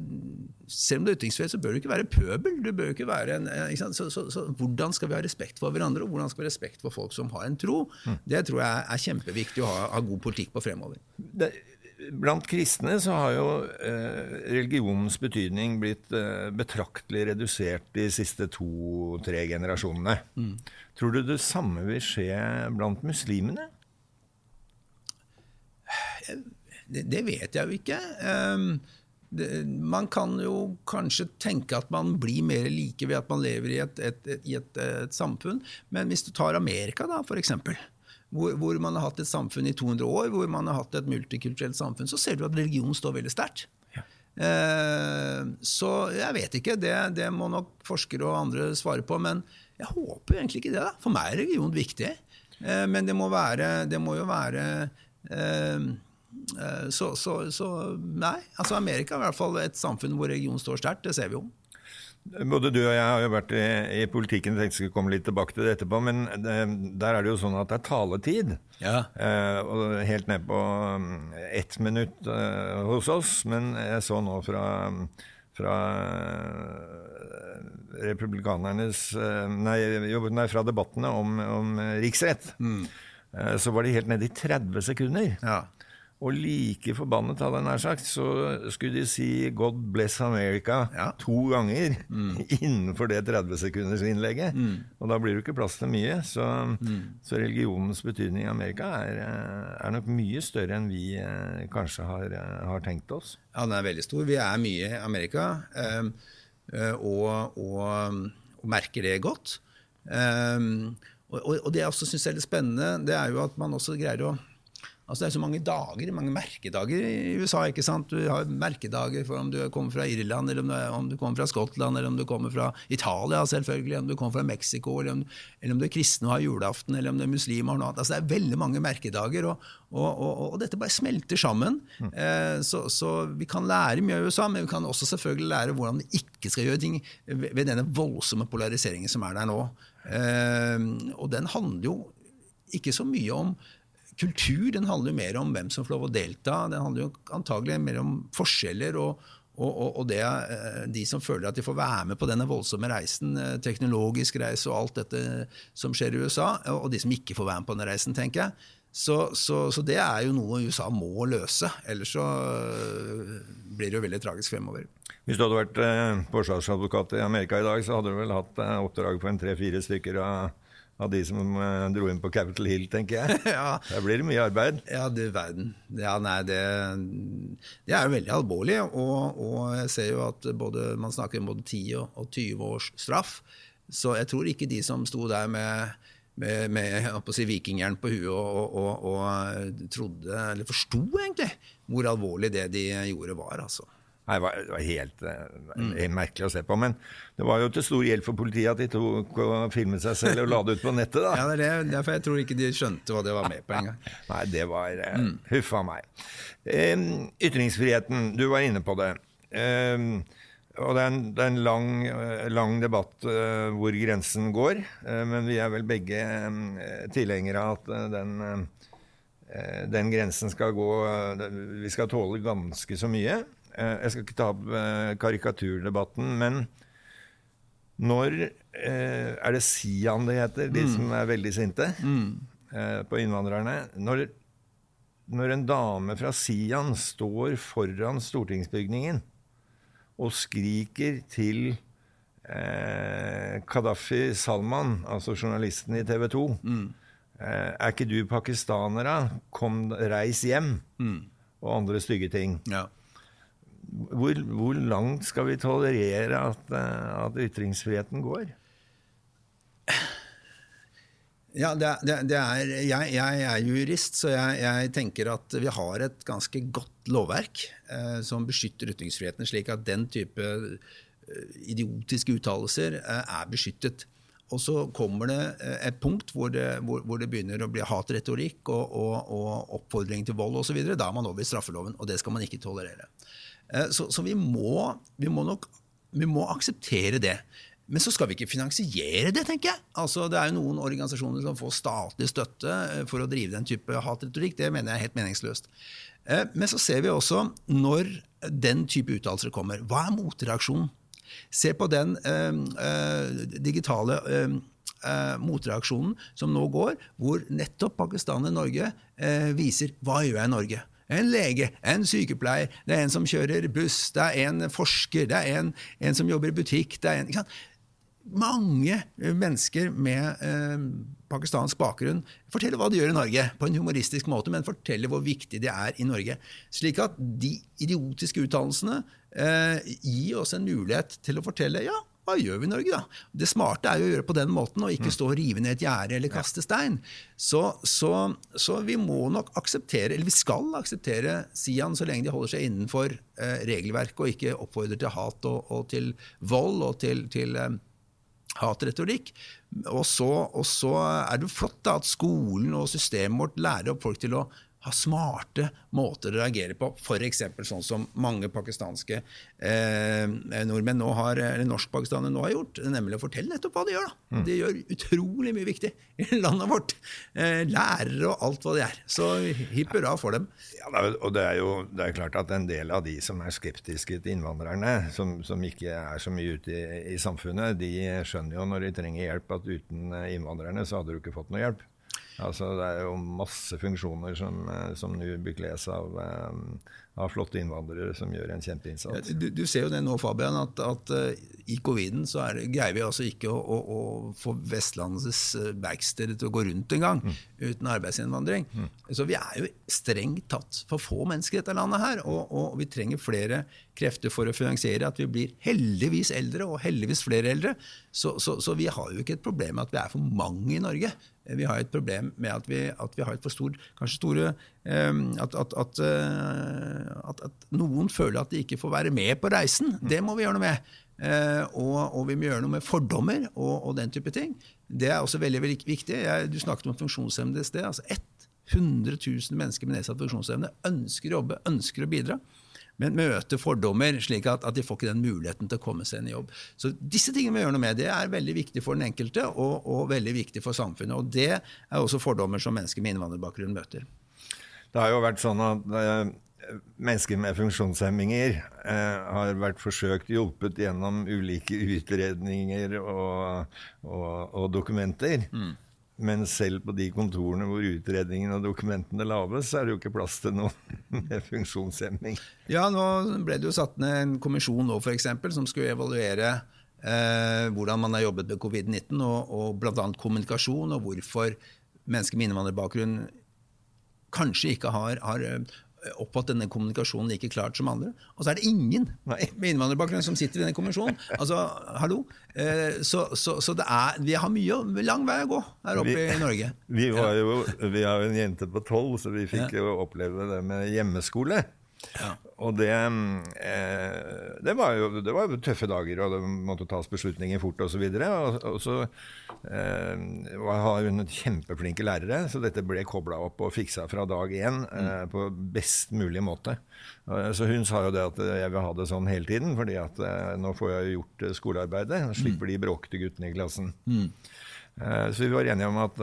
Selv om det er ytringsfrihet, så bør det ikke være pøbel. du bør ikke være en, så, så, så, Hvordan skal vi ha respekt for hverandre, og hvordan skal vi ha respekt for folk som har en tro? Mm. Det tror jeg er kjempeviktig å ha, ha god politikk på fremover. Det Blant kristne så har jo eh, religionens betydning blitt eh, betraktelig redusert de siste to-tre generasjonene. Mm. Tror du det samme vil skje blant muslimene? Det, det vet jeg jo ikke. Um, det, man kan jo kanskje tenke at man blir mer like ved at man lever i et, et, et, et samfunn. Men hvis du tar Amerika, da, for eksempel hvor, hvor, man har hatt et samfunn i 200 år, hvor man har hatt et multikulturelt samfunn, så ser du at religion står veldig sterkt. Ja. Eh, så jeg vet ikke, det, det, må nok forskere og andre svare på. Men jeg håper egentlig ikke det. da. For meg er religion viktig. Eh, men det må, være, det må jo være eh, så, så, så, nei. altså Amerika er i hvert fall et samfunn hvor religion står sterkt. Det ser vi jo. Både du og jeg har jo vært i, i politikken, jeg skulle komme litt tilbake til det etterpå, men det, der er det jo sånn at det er taletid. Ja. Eh, og helt ned på um, ett minutt eh, hos oss. Men jeg så nå fra, fra eh, republikanernes nei, jo, nei, fra debattene om, om riksrett, mm. eh, så var de helt nede i 30 sekunder. Ja. Og like forbannet, hadde jeg nær sagt, så skulle de si 'God bless America' Ja. to ganger innenfor det 30-sekundersinnlegget. Mm. Og da blir det ikke plass til mye. Så, så religionens betydning i Amerika er, eh, er nok mye større enn vi eh, kanskje har, eh, har tenkt oss. Ja, den er veldig stor. Vi er mye i Amerika eh, og, og, og merker det godt. Eh, og, og det jeg også syns er litt spennende, det er jo at man også greier å Altså Det er så mange dager, mange merkedager i USA. ikke sant? Du har merkedager for om du kommer fra Irland, eller om du, om du kommer fra Skottland, eller om du kommer fra Italia, selvfølgelig, om du kommer fra Mexico, eller om, eller om du er kristen og har julaften, eller om du er muslim. og noe annet. Altså Det er veldig mange merkedager, og, og, og, og dette bare smelter sammen. Eh, så, så vi kan lære mye av USA, men vi kan også selvfølgelig lære hvordan vi ikke skal gjøre ting ved ved denne voldsomme polariseringen som er der nå. Eh, og den handler jo ikke så mye om kultur, den handler jo mer om hvem som får lov å delta. Den handler jo antagelig mer om forskjeller og, og, og, og det, eh, de som føler at de får være med på denne voldsomme reisen, eh, teknologisk reise og alt dette som skjer i USA, og de som ikke får være med på denne reisen, tenker jeg. Så, så, så det er jo noe USA må løse, ellers så eh, blir det jo veldig tragisk fremover. Hvis du hadde vært forsvarsadvokat i Amerika i dag, så hadde du vel hatt oppdrag på en tre-fire stykker av, av de som eh, dro inn på Capitol Hill, tenker jeg. Ja. Der blir det mye arbeid. Ja, du verden. Ja, nei, det, det er jo veldig alvorlig. Og, og jeg ser jo at både, man snakker om både 10 og, og 20 års straff. Så jeg tror ikke de som sto der med, med, med på si, vikingjern på huet og, og, og, og trodde, eller forsto egentlig, hvor alvorlig det de gjorde var. altså. Nei, det var, det var helt, eh, helt merkelig å se på. Men det var jo til stor hjelp for politiet at de tok og filmet seg selv og la det ut på nettet. da. Ja, det er det. Derfor jeg tror ikke de skjønte hva det var med på engang. Nei, det var uh, Huff a meg. Eh, ytringsfriheten, du var inne på det. Eh, og det er en, det er en lang, eh, lang debatt hvor grensen går. Men vi er vel begge tilhengere av at den, den grensen skal gå Vi skal tåle ganske så mye. Eh, jeg skal ikke ta opp eh, karikaturdebatten, men når eh, Er det Sian det heter, de som er veldig sinte eh, på innvandrerne? Når, når en dame fra Sian står foran stortingsbygningen og skriker til eh, Kadafi Salman, altså journalisten i TV 2 eh, Er ikke du pakistanere? Kom, reis hjem! Og andre stygge ting. Ja. Hvor, hvor langt skal vi tolerere at, eh, at ytringsfriheten går? Ja, det, det, det er, jeg, jeg er jurist, så jeg, jeg tenker at vi har et ganske godt lovverk eh, som beskytter ytringsfriheten, slik at den type eh, idiotiske uttalelser eh, er beskyttet. Og så kommer det eh, et punkt hvor det, hvor, hvor det begynner å bli hatretorikk og, og, og oppfordring til vold osv. Da er man over i straffeloven, og det skal man ikke tolerere. Eh, Så, så vi, må, vi må nok vi må akseptere det. Men så skal vi ikke finansiere det, tenker jeg. Altså, det er jo noen organisasjoner som får statlig støtte eh, for å drive den type hatretorikk. Det mener jeg er helt meningsløst. Eh, Men så ser vi også, når den type uttalelser kommer, hva er motreaksjonen? Se på den eh, eh, digitale eh, motreaksjonen som nå går, hvor nettopp Pakistan og Norge viser hva gjør jeg i Norge? En lege, en sykepleier, det er en som kjører buss, det er en forsker, det er en, en som jobber i butikk. det er en, mange eh, mennesker med eh, pakistansk bakgrunn forteller hva de gjør i Norge, på en humoristisk måte, men forteller hvor viktig det er i Norge. Slik at de idiotiske utdannelsene eh, gir oss en mulighet til å fortelle ja, hva gjør vi i Norge, da? Det smarte er jo å gjøre på den måten, og ikke stå og rive ned et gjerde eller kaste stein. Så, så, så vi må nok akseptere, eller vi skal akseptere Sian så lenge de holder seg innenfor eh, regelverket og ikke oppfordrer til hat og, og til vold og til, til eh, hatretorikk. Og så, og så er det flott da, at skolen og systemet vårt lærer opp folk til å ha smarte måter å reagere på, f.eks. sånn som mange pakistanske eh, nordmenn nå har, eller norskpakistanere nå har gjort, nemlig å fortelle nettopp hva de gjør. da. De gjør utrolig mye viktig i landet vårt. Eh, lærere og alt hva de er. Så hipp hurra for dem. Ja, og det er jo det er klart at en del av de som er skeptiske til innvandrerne, som, som ikke er så mye ute i, i samfunnet, de skjønner jo når de trenger hjelp, at uten innvandrerne så hadde du ikke fått noe hjelp. Altså, det er jo masse funksjoner som, eh, som nå bekles av, eh, av flotte innvandrere som gjør en kjempeinnsats. Du, du ser jo det nå, Fabian, at, at uh, i coviden så er, greier vi altså ikke å, å, å få Vestlandets verksteder til å gå rundt engang mm. uten arbeidsinnvandring. Mm. Så vi er jo strengt tatt for få mennesker i dette landet her, og, og, vi trenger flere krefter for å finansiere at vi blir heldigvis eldre, og heldigvis flere eldre. Så, så, så vi har jo ikke et problem med at vi er for mange i Norge. Vi har et problem med at vi, at vi har et for stort kanskje store um, at, at, at, at, noen føler at de ikke får være med på reisen. Det må vi gjøre noe med. Og, og, vi må gjøre noe med fordommer og, og, den type ting. Det er også veldig, veldig viktig. Jeg, du snakket om funksjonshemmede i sted. altså 100 000 mennesker med nedsatt funksjonsevne ønsker å jobbe, ønsker å bidra men møte fordommer, slik at, at, de får ikke den muligheten til å komme seg inn i jobb. Så disse tingene vi gjør noe med, det er veldig viktig for den enkelte og, og, veldig viktig for samfunnet. Og det er også fordommer som mennesker med innvandrerbakgrunn møter. Det har jo vært sånn at eh, mennesker med funksjonshemminger eh, har vært forsøkt hjulpet gjennom ulike utredninger og, og, og dokumenter. Mm. Men selv på de kontorene hvor utredningen og dokumentene laves, så er det jo ikke plass til noe med funksjonshemming. Ja, nå ble det jo satt ned en kommisjon nå, f.eks., som skulle evaluere eh, hvordan man har jobbet med covid-19, og, og bl.a. kommunikasjon, og hvorfor mennesker med innvandrerbakgrunn kanskje ikke har, har oppfatt denne kommunikasjonen like klart som andre. Og så er det ingen med innvandrerbakgrunn som sitter i denne kommisjonen. Altså, hallo? Eh, så, så, så, det er, vi har mye, lang vei å gå her oppe vi, i Norge. Vi, jo, vi har jo en jente på tolv, så vi fikk ja. jo oppleve det med hjemmeskole. Ja. Og det, eh, det, var jo, det, var jo, tøffe dager, og det måtte tas beslutninger fort osv. Og, så og, og så eh, har hun kjempeflinke lærere, så dette ble kobla opp og fiksa fra dag én eh, mm. på best mulig måte. Så hun sa jo det at jeg vil ha det sånn hele tiden, fordi at eh, nå får jeg gjort eh, skolearbeidet. og slipper mm. de bråkete guttene i klassen. Mm. Eh, så vi var enige om at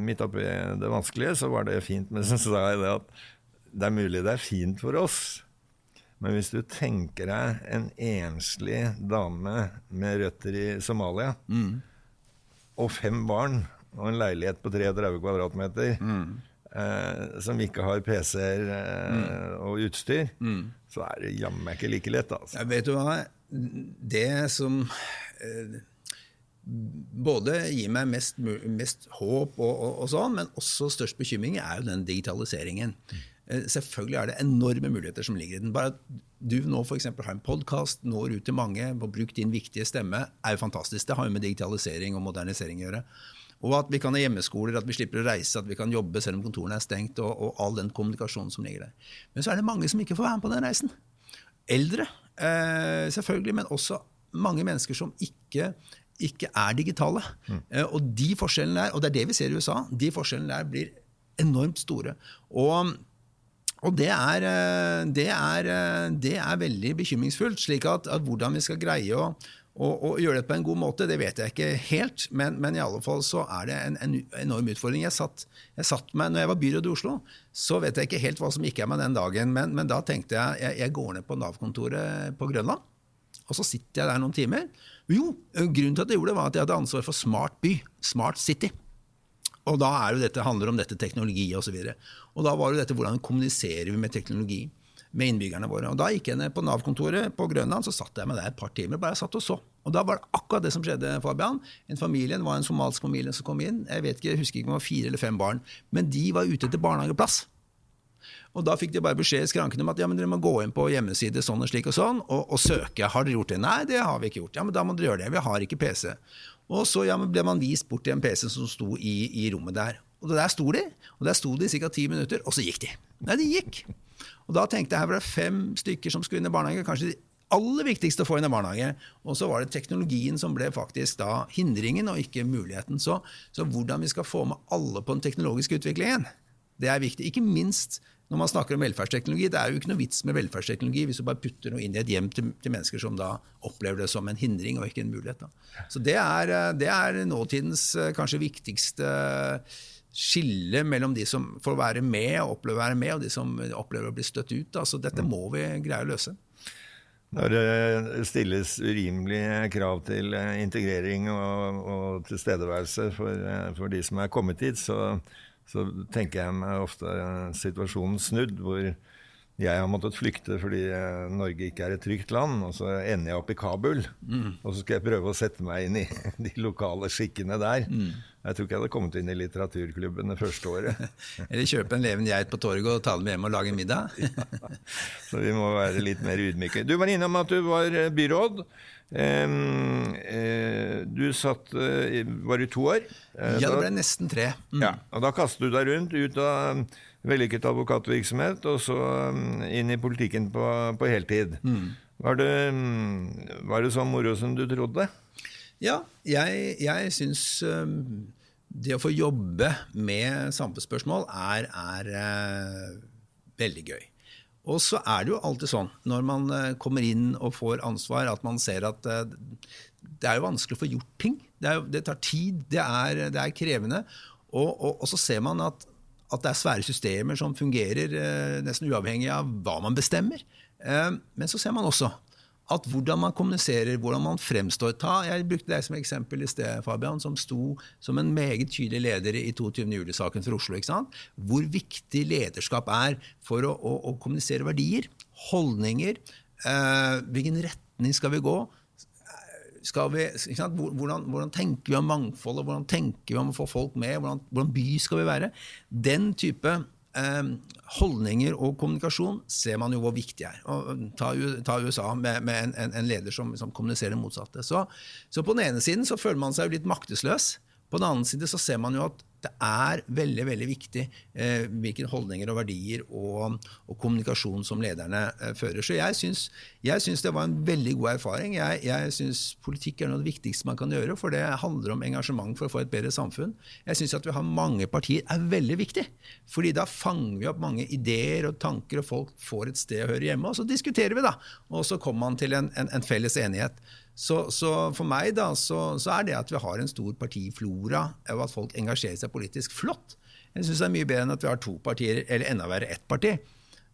midt oppi det vanskelige så var det fint. Men så sa jeg det at det er mulig det er fint for oss, men hvis du tenker deg en enslig dame med røtter i Somalia, mm. og fem barn og en leilighet på 33 kvadratmeter, mm. eh, som ikke har PC-er eh, mm. og utstyr, mm. så er det jammen ikke like lett. Altså. Ja, vet du hva? Det som eh, både gir meg mest, mest håp, og, og, og, sånn, men også størst bekymring, er jo den digitaliseringen. Mm. Eh, selvfølgelig er det enorme muligheter som ligger i den. Bare at du nå f.eks. har en podkast, når ut til mange, og bruk din viktige stemme, er jo fantastisk. Det har jo med digitalisering og modernisering å gjøre. Og at vi kan ha hjemmeskoler, at vi slipper å reise, at vi kan jobbe selv om kontorene er stengt, og, og, all den kommunikasjonen som ligger der. Men så er det mange som ikke får være med på den reisen. Eldre, eh, selvfølgelig, men også mange mennesker som ikke, ikke er digitale. Mm. Eh, og de forskjellene der, og det er det vi ser i USA, de forskjellene der blir enormt store. Og og det er, eh, det, er, eh, det er, veldig bekymringsfullt. slik at, at hvordan vi skal greie å, å, å, gjøre det på en god måte, det vet jeg ikke helt. Men, men i alle fall så er det en, en enorm utfordring. Jeg satt, jeg satt meg, når jeg var byråd i Oslo, så vet jeg ikke helt hva som gikk av meg den dagen. Men, men da tenkte jeg, jeg jeg går ned på Nav-kontoret på Grønland. Og så sitter jeg der noen timer. Jo, grunnen til at jeg gjorde det, var at jeg hadde ansvar for Smart by. Smart City. Og da er jo dette, handler om dette teknologi osv. Og, så og da var jo dette hvordan kommuniserer vi med teknologi med innbyggerne våre. Og Da gikk jeg ned på Nav-kontoret på Grønland så satt jeg med der et par timer. bare jeg satt og så. Og Da var det akkurat det som skjedde. Fabian. En familie, det var en somalsk familie som kom inn. Jeg vet ikke, jeg husker ikke om det var fire eller fem barn. Men de var ute etter barnehageplass. Og Da fikk de bare beskjed i skranken om at ja, men dere må gå inn på hjemmeside sånn og slik og sånn og, og søke. Har dere gjort det? Nei, det har vi ikke gjort. Ja, men Da må dere gjøre det. Vi har ikke PC. Og så ja, ble man vist bort til en PC som sto i, i rommet der. Og der sto de, og der sto de i ca. ti minutter, og så gikk de. Nei, de gikk. Og da tenkte jeg her var det fem stykker som skulle inn i barnehage. Kanskje de aller viktigste å få inn i barnehage. Og så var det teknologien som ble faktisk da hindringen, og ikke muligheten. Så, så hvordan vi skal få med alle på den teknologiske utviklingen, det er viktig. Ikke minst når man snakker om velferdsteknologi. Det er jo ikke noe vits med velferdsteknologi hvis du bare putter noe inn i et hjem til, til mennesker som da opplever det som en hindring og ikke en mulighet. Da. Så det er, eh, det er, nåtidens eh, kanskje viktigste skille mellom de som får være med og opplever å være med, og de som opplever å bli støtt ut. så dette må vi greie å løse. Når det stilles urimelige krav til eh, integrering og, og tilstedeværelse for, eh, for, de som er kommet hit, så, så tenker jeg meg ofte situasjonen snudd, hvor jeg har måttet flykte fordi eh, Norge ikke er et trygt land. Og så ender jeg opp i Kabul. Mm. Og så skal jeg prøve å sette meg inn i de lokale skikkene der. Mm. Jeg tror ikke jeg hadde kommet inn i litteraturklubben det første året. Eller kjøpe en levende geit på torget og ta dem hjem og lage middag. ja. Så vi må være litt mer ydmyke. Du var innom at du var byråd. Uh, du satt uh, Var du to år? Uh, ja, det ble nesten tre. Mm. Ja, og Da kastet du deg rundt ut av vellykket advokatvirksomhet, og så inn i politikken på, på heltid. Mm. Var, det, var, det, så moro som du trodde? Ja, jeg, jeg syns det å få jobbe med samfunnsspørsmål er, er veldig gøy. Og så er det jo alltid sånn når man uh, kommer inn og får ansvar, at man ser at uh, det er jo vanskelig å få gjort ting. Det, er, det tar tid, det er, det er krevende. Og, og, og, så ser man at at det er svære systemer som fungerer eh, nesten uavhengig av hva man bestemmer. Eh, men så ser man også at hvordan man kommuniserer, hvordan man fremstår ta, Jeg brukte deg som eksempel i sted, Fabian, som sto som en meget tydelig leder i 22. juli-saken for Oslo. ikke sant? Hvor viktig lederskap er for å, å, å kommunisere verdier, holdninger. Eh, hvilken retning skal vi gå? vi, hvordan, hvordan, tenker vi om mangfoldet, hvordan tenker vi om å få folk med, hvordan, hvordan by skal vi være? Den type holdninger og kommunikasjon ser man jo hvor viktig er. Og, ta, ta, USA med, med en, en, leder som, som kommuniserer det motsatte. Så, så, på den ene siden så føler man seg jo litt maktesløs. På den annen side så ser man jo at det er veldig veldig viktig eh, hvilke holdninger og verdier og, og kommunikasjon som lederne eh, fører. Så jeg syns, jeg syns, det var en veldig god erfaring. Jeg, jeg syns politikk er noe av det viktigste man kan gjøre, for det handler om engasjement for å få et bedre samfunn. Jeg syns at vi har mange partier er veldig viktig, fordi da fanger vi opp mange ideer og tanker, og folk får et sted å høre hjemme, og så diskuterer vi, da. Og så kommer man til en, en, en felles enighet. Så, så, for meg da, så, så, er det at vi har en stor partiflora, og at folk engasjerer seg politisk, flott. Jeg syns det er mye bedre enn at vi har to partier, eller enda verre ett parti.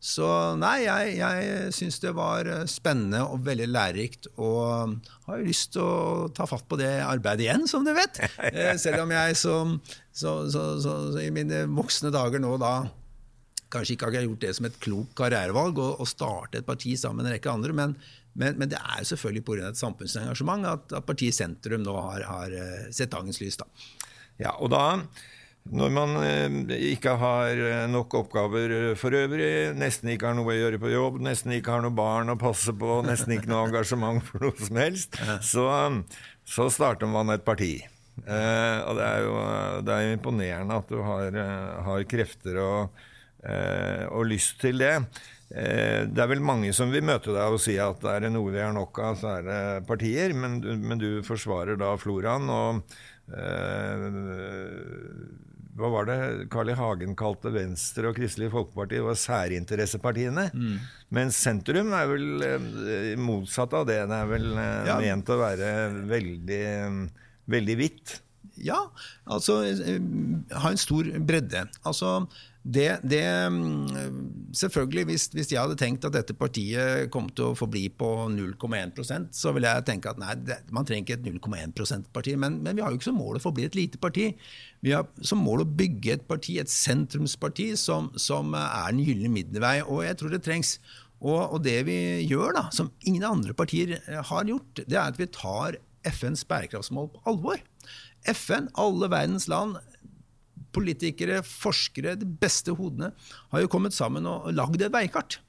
Så nei, jeg, jeg syns det var spennende og veldig lærerikt, og har jo lyst til å ta fatt på det arbeidet igjen, som du vet. Eh, selv om jeg som, så, så, i mine voksne dager nå da kanskje ikke har gjort det som et klokt karrierevalg å starte et parti sammen med en rekke andre, men, men, men det er jo selvfølgelig pga. et samfunnsengasjement at, at partiet Sentrum nå har, har eh, sett dagens lys. Da. Ja, og da, når man eh, ikke har eh, nok oppgaver for øvrig, nesten ikke har noe å gjøre på jobb, nesten ikke har noe barn å passe på, nesten ikke noe engasjement for noe som helst, så, så starter man et parti. Eh, og det er jo det er imponerende at du har, har krefter og, eh, og lyst til det. Eh, det er vel mange som vil møte deg og si at er det noe vi har nok av, så er det partier. Men, men du forsvarer da floraen. Og eh, hva var det Carl I. Hagen kalte Venstre og Kristelig Folkeparti? Var særinteressepartiene. Mm. Men sentrum er vel eh, motsatt av det. Det er vel ja. ment å være veldig, veldig hvitt. Ja, altså ha en stor bredde. Altså det, det, mm, selvfølgelig, hvis, hvis, jeg hadde tenkt at dette partiet kom til å forbli på 0,1% så ville jeg tenke at nei, det, man trenger ikke et 0,1 %-parti. Men, men, vi har jo ikke som mål å forbli et lite parti. Vi har som mål å bygge et parti, et sentrumsparti, som, som er den gylne middelvei. Og jeg tror det trengs. Og, og, det vi gjør, da, som ingen andre partier har gjort, det er at vi tar FNs bærekraftsmål på alvor. FN, alle verdens land, politikere, forskere, de beste hodene, har jo kommet sammen og lagd et veikart.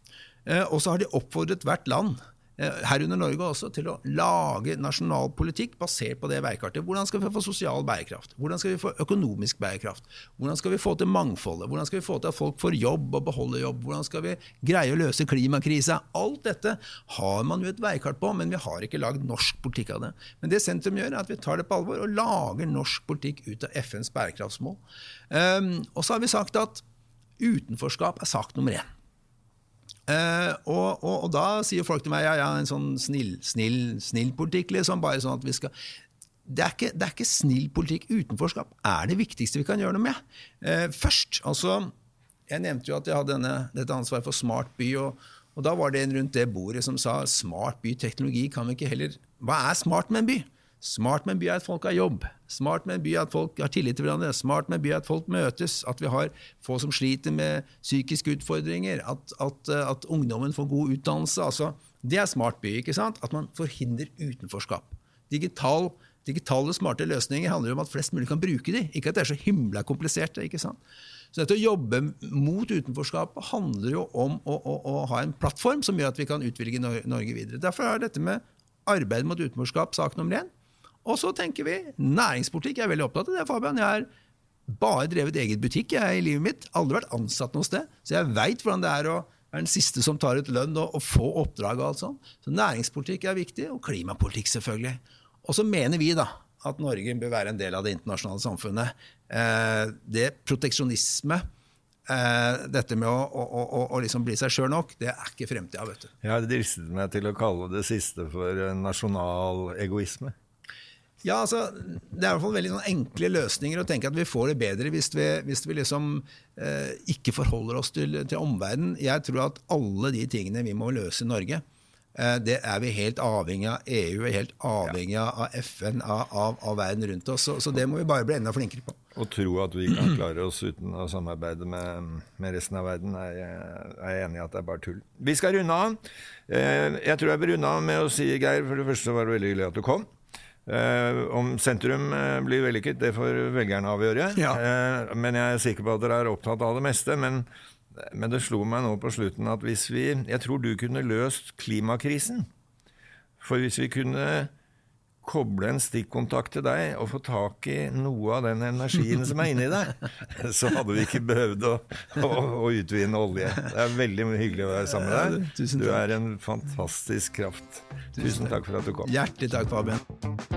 Eh, og så har de oppfordret hvert land herunder Norge også, til å lage nasjonal politikk basert på det veikartet. Hvordan skal vi få sosial bærekraft? Hvordan skal vi få økonomisk bærekraft? Hvordan skal vi få til mangfoldet? Hvordan skal vi få til at folk får jobb og beholder jobb? Hvordan skal vi greie å løse klimakrisa? Alt dette har man jo et veikart på, men vi har ikke lagd norsk politikk av det. Men det sentrum gjør, er at vi tar det på alvor og lager norsk politikk ut av FNs bærekraftsmål. Um, og så har vi sagt at utenforskap er sak nummer én. Uh, og, og, og, da sier folk til meg ja, ja, en sånn snill, snill, snill politikk, liksom. Bare sånn at vi skal det er, ikke, det er ikke snill politikk. Utenforskap er det viktigste vi kan gjøre noe med. Uh, først, altså Jeg nevnte jo at jeg hadde denne, dette ansvaret for smart by. og Og da var det en rundt det bordet som sa smart byteknologi kan vi ikke heller Hva er smart med en by? Smart med en by er at folk har jobb. Smart med en by er at folk har tillit til hverandre. Smart med en by er at folk møtes. At vi har få som sliter med psykiske utfordringer. At, at, at ungdommen får god utdannelse. Altså, det er smart by. ikke sant? At man forhindrer utenforskap. Digital, digitale, smarte løsninger handler om at flest mulig kan bruke de. Ikke at det er så himla komplisert. ikke sant? Så dette å jobbe mot utenforskapet handler jo om å, å, å, ha en plattform som gjør at vi kan utvilge Norge videre. Derfor er dette med arbeid mot utenforskap sak nummer én. Og så tenker vi næringspolitikk. Jeg er veldig opptatt av det, Fabian. Jeg har bare drevet eget butikk jeg, i livet mitt. Aldri vært ansatt noe sted. Så jeg veit hvordan det er å være den siste som tar ut lønn og, og få oppdrag. og alt sånt. Så næringspolitikk er viktig, og klimapolitikk selvfølgelig. Og så mener vi da at Norge bør være en del av det internasjonale samfunnet. Eh, det proteksjonisme Uh, dette med å, å, å, å liksom bli seg sjøl nok, det er ikke fremtida, vet du. Jeg dristet meg til å kalle det siste for nasjonal egoisme. Ja, altså, Det er i hvert fall veldig sånn enkle løsninger å tenke at vi får det bedre hvis vi, hvis vi liksom eh, ikke forholder oss til, til omverdenen. Jeg tror at alle de tingene vi må løse i Norge, Eh, det er vi helt avhengig av EU, er helt avhengig av FN, av, av, av verden rundt oss. Så, så, det må vi bare bli enda flinkere på. Å tro at vi kan klare oss uten å samarbeide med, med resten av verden, er jeg, er enig i at det er bare tull. Vi skal runde av. Eh, jeg tror jeg vil runde av med å si, Geir, for det første var det veldig hyggelig at du kom. Uh, om sentrum uh, blir vellykket, det får velgerne avgjøre. Ja. Uh, men jeg er sikker på at dere er opptatt av det meste. Men men det slo meg nå på slutten at hvis vi Jeg tror du kunne løst klimakrisen. For hvis vi kunne koble en stikkontakt til deg og få tak i noe av den energien som er inni deg, så hadde vi ikke behøvd å, å, å, utvinne olje. Det er veldig hyggelig å være sammen med deg. Du er en fantastisk kraft. Tusen takk for at du kom. Hjertelig takk, Fabian.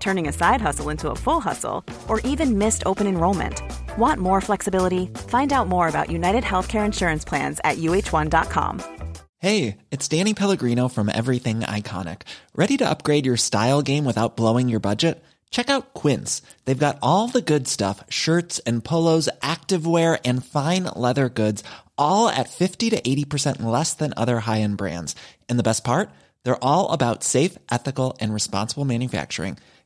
turning a side hustle into a full hustle, or even missed open enrollment. Want more flexibility? Find out more about United Healthcare Insurance Plans at uh1.com. Hey, it's Danny Pellegrino from Everything Iconic. Ready to upgrade your style game without blowing your budget? Check out Quince. They've got all the good stuff shirts and polos, activewear, and fine leather goods, all at 50 to 80% less than other high end brands. And the best part? They're all about safe, ethical, and responsible manufacturing.